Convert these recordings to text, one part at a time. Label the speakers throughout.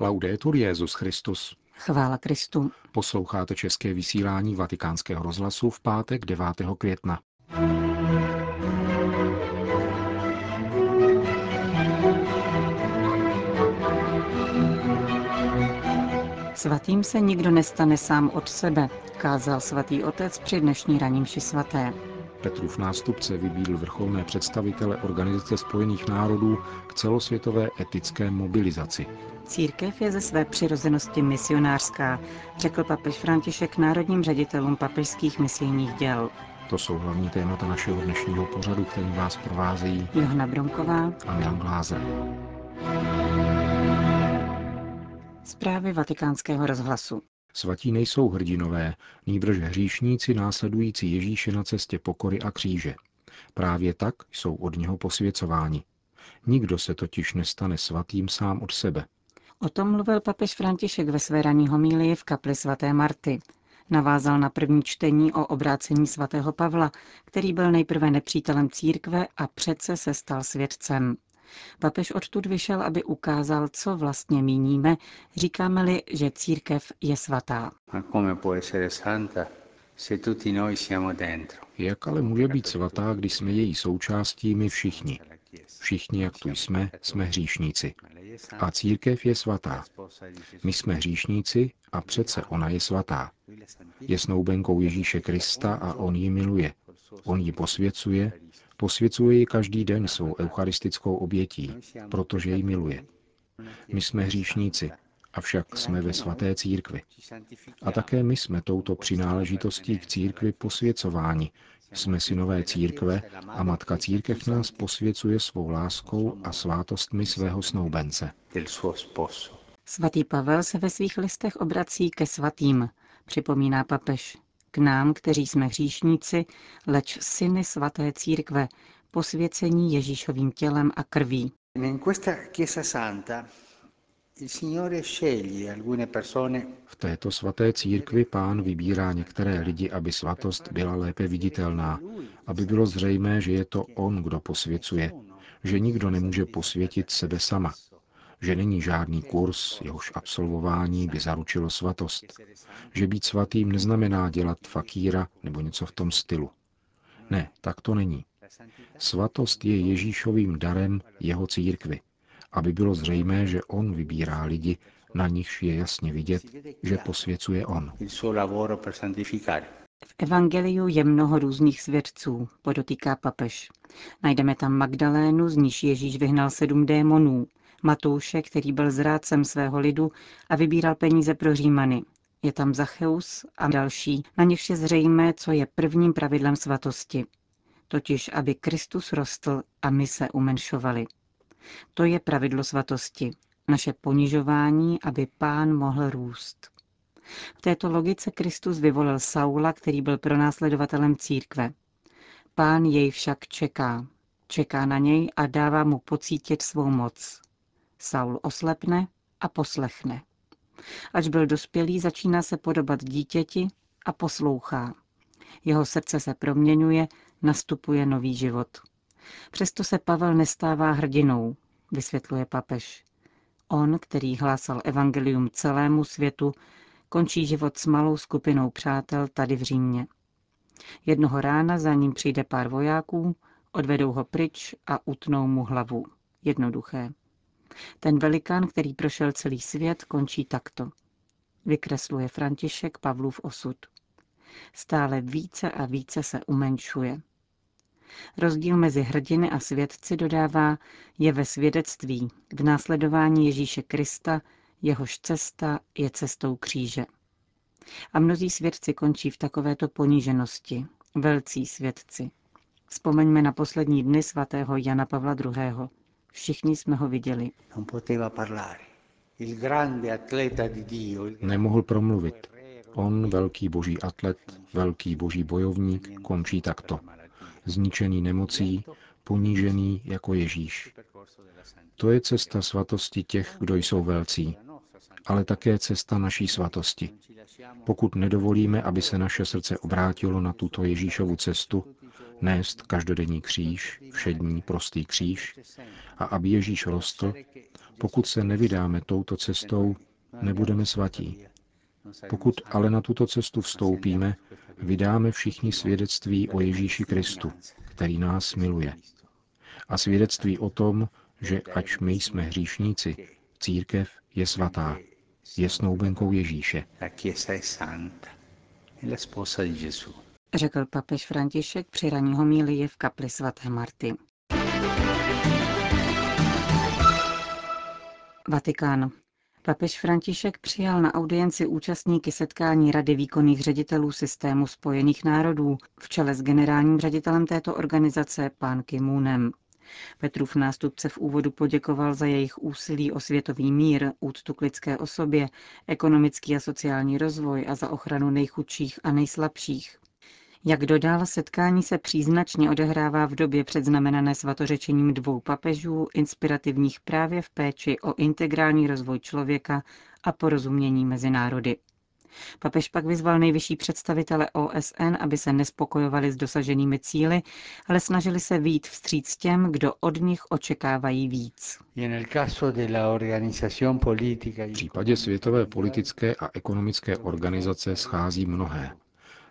Speaker 1: Laudetur Jezus Christus.
Speaker 2: Chvála Kristu.
Speaker 1: Posloucháte české vysílání Vatikánského rozhlasu v pátek 9. května.
Speaker 2: Svatým se nikdo nestane sám od sebe, kázal svatý otec při dnešní ranímši svaté.
Speaker 1: Petrův nástupce vybídl vrcholné představitele Organizace spojených národů k celosvětové etické mobilizaci.
Speaker 2: Církev je ze své přirozenosti misionářská, řekl papež František národním ředitelům papežských misijních děl.
Speaker 1: To jsou hlavní témata našeho dnešního pořadu, kterým vás provázejí
Speaker 2: Johana Bronková
Speaker 1: a Milan Glázer.
Speaker 2: Zprávy vatikánského rozhlasu.
Speaker 1: Svatí nejsou hrdinové, nýbrž hříšníci následující Ježíše na cestě pokory a kříže. Právě tak jsou od něho posvěcováni. Nikdo se totiž nestane svatým sám od sebe.
Speaker 2: O tom mluvil papež František ve své raní homílii v kapli svaté Marty. Navázal na první čtení o obrácení svatého Pavla, který byl nejprve nepřítelem církve a přece se stal svědcem. Papež odtud vyšel, aby ukázal, co vlastně míníme, říkáme-li, že církev je svatá.
Speaker 1: Jak ale může být svatá, když jsme její součástí my všichni? Všichni, jak tu jsme, jsme hříšníci. A církev je svatá. My jsme hříšníci a přece ona je svatá. Je snoubenkou Ježíše Krista a on ji miluje. On ji posvěcuje, posvěcuje ji každý den svou eucharistickou obětí, protože ji miluje. My jsme hříšníci, avšak jsme ve svaté církvi. A také my jsme touto přináležitostí k církvi posvěcováni, jsme synové církve a matka církev nás posvěcuje svou láskou a svátostmi svého snoubence.
Speaker 2: Svatý Pavel se ve svých listech obrací ke svatým, připomíná papež. K nám, kteří jsme hříšníci, leč syny svaté církve, posvěcení Ježíšovým tělem a krví.
Speaker 1: V této svaté církvi pán vybírá některé lidi, aby svatost byla lépe viditelná, aby bylo zřejmé, že je to on, kdo posvěcuje, že nikdo nemůže posvětit sebe sama, že není žádný kurz, jehož absolvování by zaručilo svatost, že být svatým neznamená dělat fakíra nebo něco v tom stylu. Ne, tak to není. Svatost je Ježíšovým darem jeho církvy aby bylo zřejmé, že on vybírá lidi, na nichž je jasně vidět, že posvěcuje on.
Speaker 2: V Evangeliu je mnoho různých svědců, podotýká papež. Najdeme tam Magdalénu, z níž Ježíš vyhnal sedm démonů, Matouše, který byl zrádcem svého lidu a vybíral peníze pro Římany. Je tam Zacheus a další, na nichž je zřejmé, co je prvním pravidlem svatosti. Totiž, aby Kristus rostl a my se umenšovali. To je pravidlo svatosti, naše ponižování, aby pán mohl růst. V této logice Kristus vyvolil Saula, který byl pronásledovatelem církve. Pán jej však čeká. Čeká na něj a dává mu pocítit svou moc. Saul oslepne a poslechne. Až byl dospělý, začíná se podobat dítěti a poslouchá. Jeho srdce se proměňuje, nastupuje nový život. Přesto se Pavel nestává hrdinou, vysvětluje papež. On, který hlásal evangelium celému světu, končí život s malou skupinou přátel tady v Římě. Jednoho rána za ním přijde pár vojáků, odvedou ho pryč a utnou mu hlavu. Jednoduché. Ten velikán, který prošel celý svět, končí takto. Vykresluje František Pavlův osud. Stále více a více se umenšuje. Rozdíl mezi hrdiny a svědci dodává je ve svědectví, v následování Ježíše Krista, jehož cesta je cestou kříže. A mnozí svědci končí v takovéto poníženosti, velcí svědci. Vzpomeňme na poslední dny svatého Jana Pavla II. Všichni jsme ho viděli.
Speaker 1: Nemohl promluvit. On, velký boží atlet, velký boží bojovník, končí takto zničený nemocí, ponížený jako Ježíš. To je cesta svatosti těch, kdo jsou velcí, ale také cesta naší svatosti. Pokud nedovolíme, aby se naše srdce obrátilo na tuto Ježíšovu cestu, nést každodenní kříž, všední prostý kříž, a aby Ježíš rostl, pokud se nevydáme touto cestou, nebudeme svatí. Pokud ale na tuto cestu vstoupíme, vydáme všichni svědectví o Ježíši Kristu, který nás miluje. A svědectví o tom, že ač my jsme hříšníci, církev je svatá, je snoubenkou Ježíše.
Speaker 2: Řekl papež František při raní homílii v kapli svaté Marty. Vatikán. Papež František přijal na audienci účastníky setkání Rady výkonných ředitelů systému Spojených národů v čele s generálním ředitelem této organizace pán Kimunem. Petrův nástupce v úvodu poděkoval za jejich úsilí o světový mír, úctu k lidské osobě, ekonomický a sociální rozvoj a za ochranu nejchudších a nejslabších. Jak dodal, setkání se příznačně odehrává v době předznamenané svatořečením dvou papežů, inspirativních právě v péči o integrální rozvoj člověka a porozumění mezi národy. Papež pak vyzval nejvyšší představitele OSN, aby se nespokojovali s dosaženými cíly, ale snažili se výjít vstříc těm, kdo od nich očekávají víc.
Speaker 1: V případě Světové politické a ekonomické organizace schází mnohé.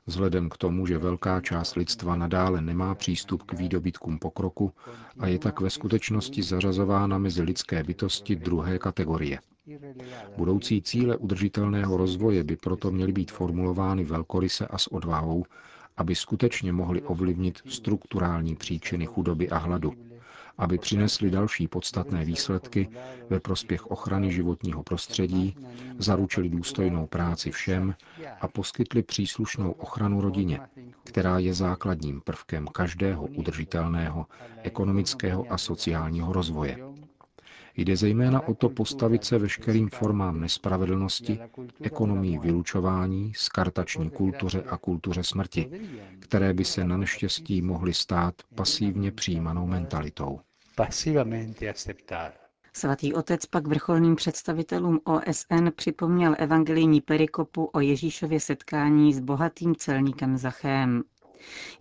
Speaker 1: Vzhledem k tomu, že velká část lidstva nadále nemá přístup k výdobytkům pokroku a je tak ve skutečnosti zařazována mezi lidské bytosti druhé kategorie. Budoucí cíle udržitelného rozvoje by proto měly být formulovány velkoryse a s odvahou, aby skutečně mohly ovlivnit strukturální příčiny chudoby a hladu, aby přinesly další podstatné výsledky ve prospěch ochrany životního prostředí, zaručili důstojnou práci všem a poskytli příslušnou ochranu rodině, která je základním prvkem každého udržitelného ekonomického a sociálního rozvoje. Jde zejména o to postavit se veškerým formám nespravedlnosti, ekonomii vylučování, skartační kultuře a kultuře smrti, které by se na neštěstí mohly stát pasívně přijímanou mentalitou.
Speaker 2: Svatý otec pak vrcholným představitelům OSN připomněl evangelijní perikopu o Ježíšově setkání s bohatým celníkem Zachem.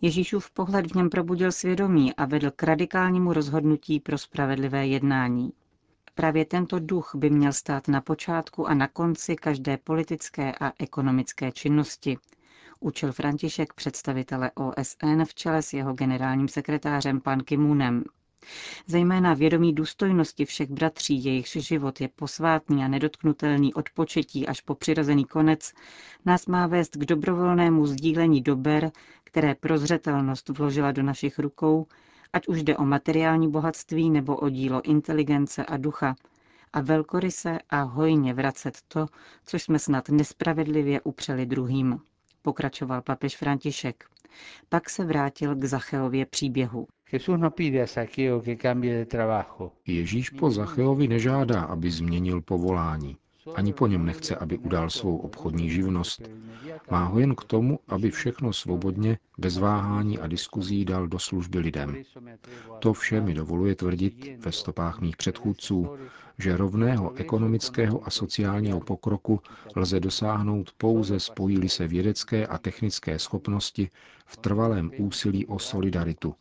Speaker 2: Ježíšův pohled v něm probudil svědomí a vedl k radikálnímu rozhodnutí pro spravedlivé jednání. Právě tento duch by měl stát na počátku a na konci každé politické a ekonomické činnosti, učil František představitele OSN v čele s jeho generálním sekretářem pan Kimunem. Zejména vědomí důstojnosti všech bratří, jejichž život je posvátný a nedotknutelný od početí až po přirozený konec, nás má vést k dobrovolnému sdílení dober, které prozřetelnost vložila do našich rukou ať už jde o materiální bohatství nebo o dílo inteligence a ducha, a velkoryse a hojně vracet to, co jsme snad nespravedlivě upřeli druhým, pokračoval papež František. Pak se vrátil k Zacheově příběhu.
Speaker 1: No Ježíš po Zacheovi nežádá, aby změnil povolání. Ani po něm nechce, aby udal svou obchodní živnost. Má ho jen k tomu, aby všechno svobodně, bez váhání a diskuzí dal do služby lidem. To vše mi dovoluje tvrdit ve stopách mých předchůdců, že rovného ekonomického a sociálního pokroku lze dosáhnout pouze spojíli se vědecké a technické schopnosti v trvalém úsilí o solidaritu,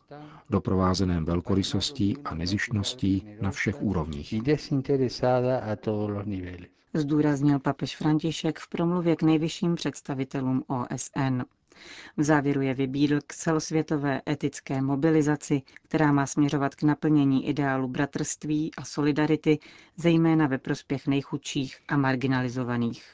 Speaker 1: doprovázeném velkorysostí a nezištností na všech úrovních
Speaker 2: zdůraznil papež František v promluvě k nejvyšším představitelům OSN. V závěru je vybídl k celosvětové etické mobilizaci, která má směřovat k naplnění ideálu bratrství a solidarity, zejména ve prospěch nejchudších a marginalizovaných.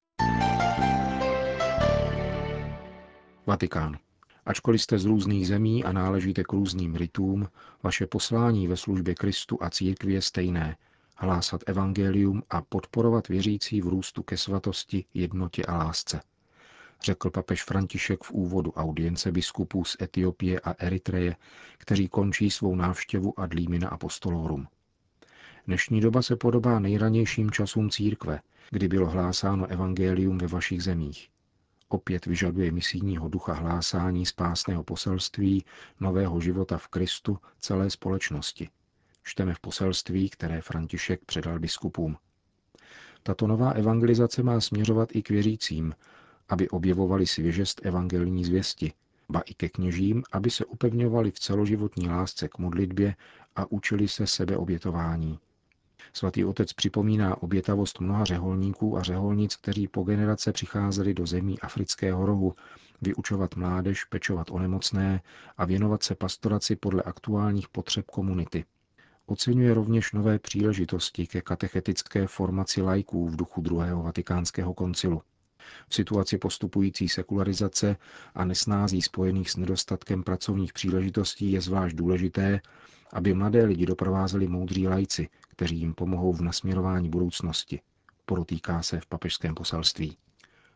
Speaker 1: Vatikán. Ačkoliv jste z různých zemí a náležíte k různým rytům, vaše poslání ve službě Kristu a církvi je stejné – hlásat evangelium a podporovat věřící v růstu ke svatosti, jednotě a lásce. Řekl papež František v úvodu audience biskupů z Etiopie a Eritreje, kteří končí svou návštěvu ad limina apostolorum. Dnešní doba se podobá nejranějším časům církve, kdy bylo hlásáno evangelium ve vašich zemích. Opět vyžaduje misijního ducha hlásání spásného poselství nového života v Kristu celé společnosti – čteme v poselství, které František předal biskupům. Tato nová evangelizace má směřovat i k věřícím, aby objevovali svěžest evangelní zvěsti, ba i ke kněžím, aby se upevňovali v celoživotní lásce k modlitbě a učili se sebeobětování. Svatý otec připomíná obětavost mnoha řeholníků a řeholnic, kteří po generace přicházeli do zemí afrického rohu, vyučovat mládež, pečovat o nemocné a věnovat se pastoraci podle aktuálních potřeb komunity. Oceňuje rovněž nové příležitosti ke katechetické formaci lajků v duchu druhého vatikánského koncilu. V situaci postupující sekularizace a nesnází spojených s nedostatkem pracovních příležitostí je zvlášť důležité, aby mladé lidi doprovázeli moudří lajci, kteří jim pomohou v nasměrování budoucnosti, porotýká se v papežském poselství.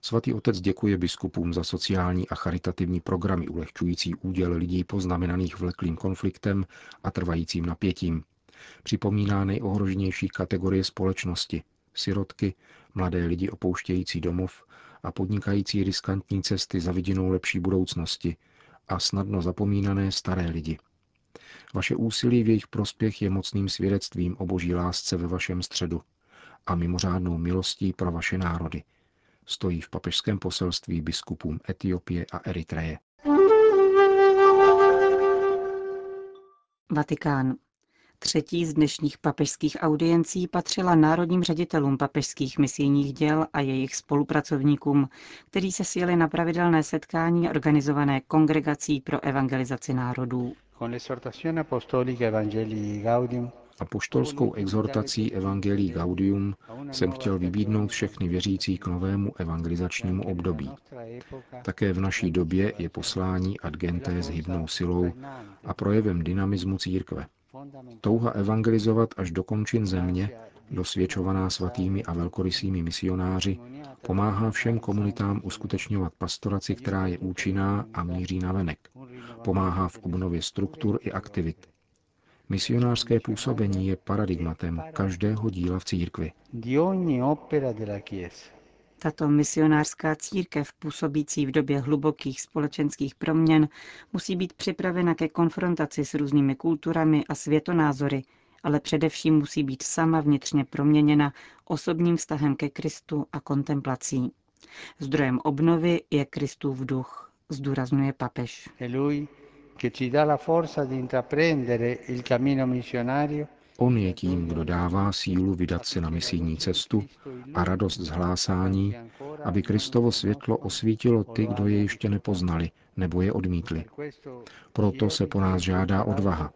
Speaker 1: Svatý otec děkuje biskupům za sociální a charitativní programy ulehčující úděl lidí poznamenaných vleklým konfliktem a trvajícím napětím. Připomíná nejohroženější kategorie společnosti, sirotky, mladé lidi opouštějící domov a podnikající riskantní cesty za vidinou lepší budoucnosti a snadno zapomínané staré lidi. Vaše úsilí v jejich prospěch je mocným svědectvím o boží lásce ve vašem středu a mimořádnou milostí pro vaše národy. Stojí v papežském poselství biskupům Etiopie a Eritreje.
Speaker 2: Vatikán. Třetí z dnešních papežských audiencí patřila národním ředitelům papežských misijních děl a jejich spolupracovníkům, kteří se sjeli na pravidelné setkání organizované Kongregací pro evangelizaci národů.
Speaker 1: Apoštolskou exhortací Evangelii Gaudium jsem chtěl vybídnout všechny věřící k novému evangelizačnímu období. Také v naší době je poslání ad gentes hybnou silou a projevem dynamismu církve. Touha evangelizovat až do končin země, dosvědčovaná svatými a velkorysými misionáři, pomáhá všem komunitám uskutečňovat pastoraci, která je účinná a míří na venek. Pomáhá v obnově struktur i aktivit. Misionářské působení je paradigmatem každého díla v církvi.
Speaker 2: Tato misionářská církev, působící v době hlubokých společenských proměn, musí být připravena ke konfrontaci s různými kulturami a světonázory, ale především musí být sama vnitřně proměněna osobním vztahem ke Kristu a kontemplací. Zdrojem obnovy je Kristův duch, zdůrazňuje papež.
Speaker 1: On je tím, kdo dává sílu vydat se na misijní cestu a radost zhlásání, aby Kristovo světlo osvítilo ty, kdo je ještě nepoznali nebo je odmítli. Proto se po nás žádá odvaha,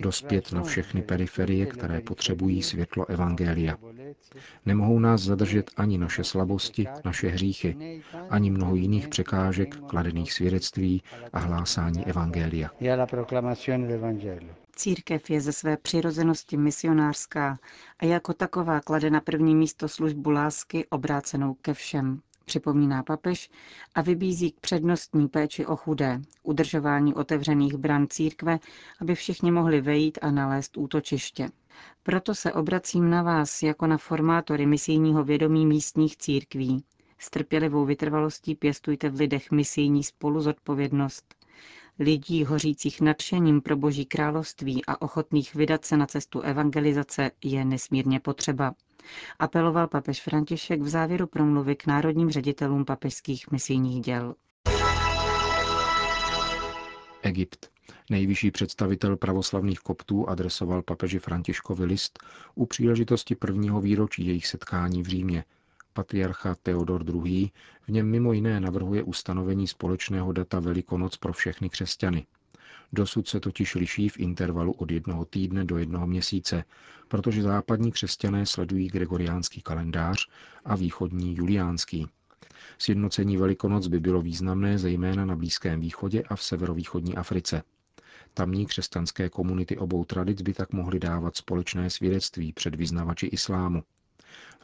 Speaker 1: dospět na všechny periferie, které potřebují světlo Evangelia. Nemohou nás zadržet ani naše slabosti, naše hříchy, ani mnoho jiných překážek, kladených svědectví a hlásání Evangelia.
Speaker 2: Církev je ze své přirozenosti misionářská a jako taková klade na první místo službu lásky obrácenou ke všem, připomíná papež a vybízí k přednostní péči o chudé, udržování otevřených bran církve, aby všichni mohli vejít a nalézt útočiště. Proto se obracím na vás jako na formátory misijního vědomí místních církví. S trpělivou vytrvalostí pěstujte v lidech misijní spoluzodpovědnost, lidí hořících nadšením pro Boží království a ochotných vydat se na cestu evangelizace je nesmírně potřeba. Apeloval papež František v závěru promluvy k národním ředitelům papežských misijních děl.
Speaker 1: Egypt. Nejvyšší představitel pravoslavných koptů adresoval papeži Františkovi list u příležitosti prvního výročí jejich setkání v Římě – patriarcha Theodor II. v něm mimo jiné navrhuje ustanovení společného data Velikonoc pro všechny křesťany. Dosud se totiž liší v intervalu od jednoho týdne do jednoho měsíce, protože západní křesťané sledují gregoriánský kalendář a východní juliánský. Sjednocení Velikonoc by bylo významné zejména na Blízkém východě a v severovýchodní Africe. Tamní křesťanské komunity obou tradic by tak mohly dávat společné svědectví před vyznavači islámu.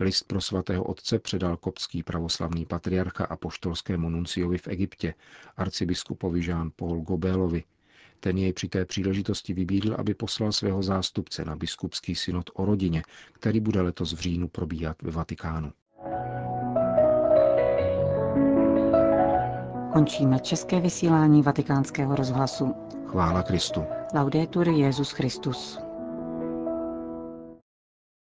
Speaker 1: List pro svatého otce předal kopský pravoslavný patriarcha a poštolskému nunciovi v Egyptě, arcibiskupovi Jean-Paul Gobélovi. Ten jej při té příležitosti vybídl, aby poslal svého zástupce na biskupský synod o rodině, který bude letos v říjnu probíhat ve Vatikánu.
Speaker 2: Končíme české vysílání vatikánského rozhlasu.
Speaker 1: Chvála Kristu.
Speaker 2: Laudetur Jezus Christus.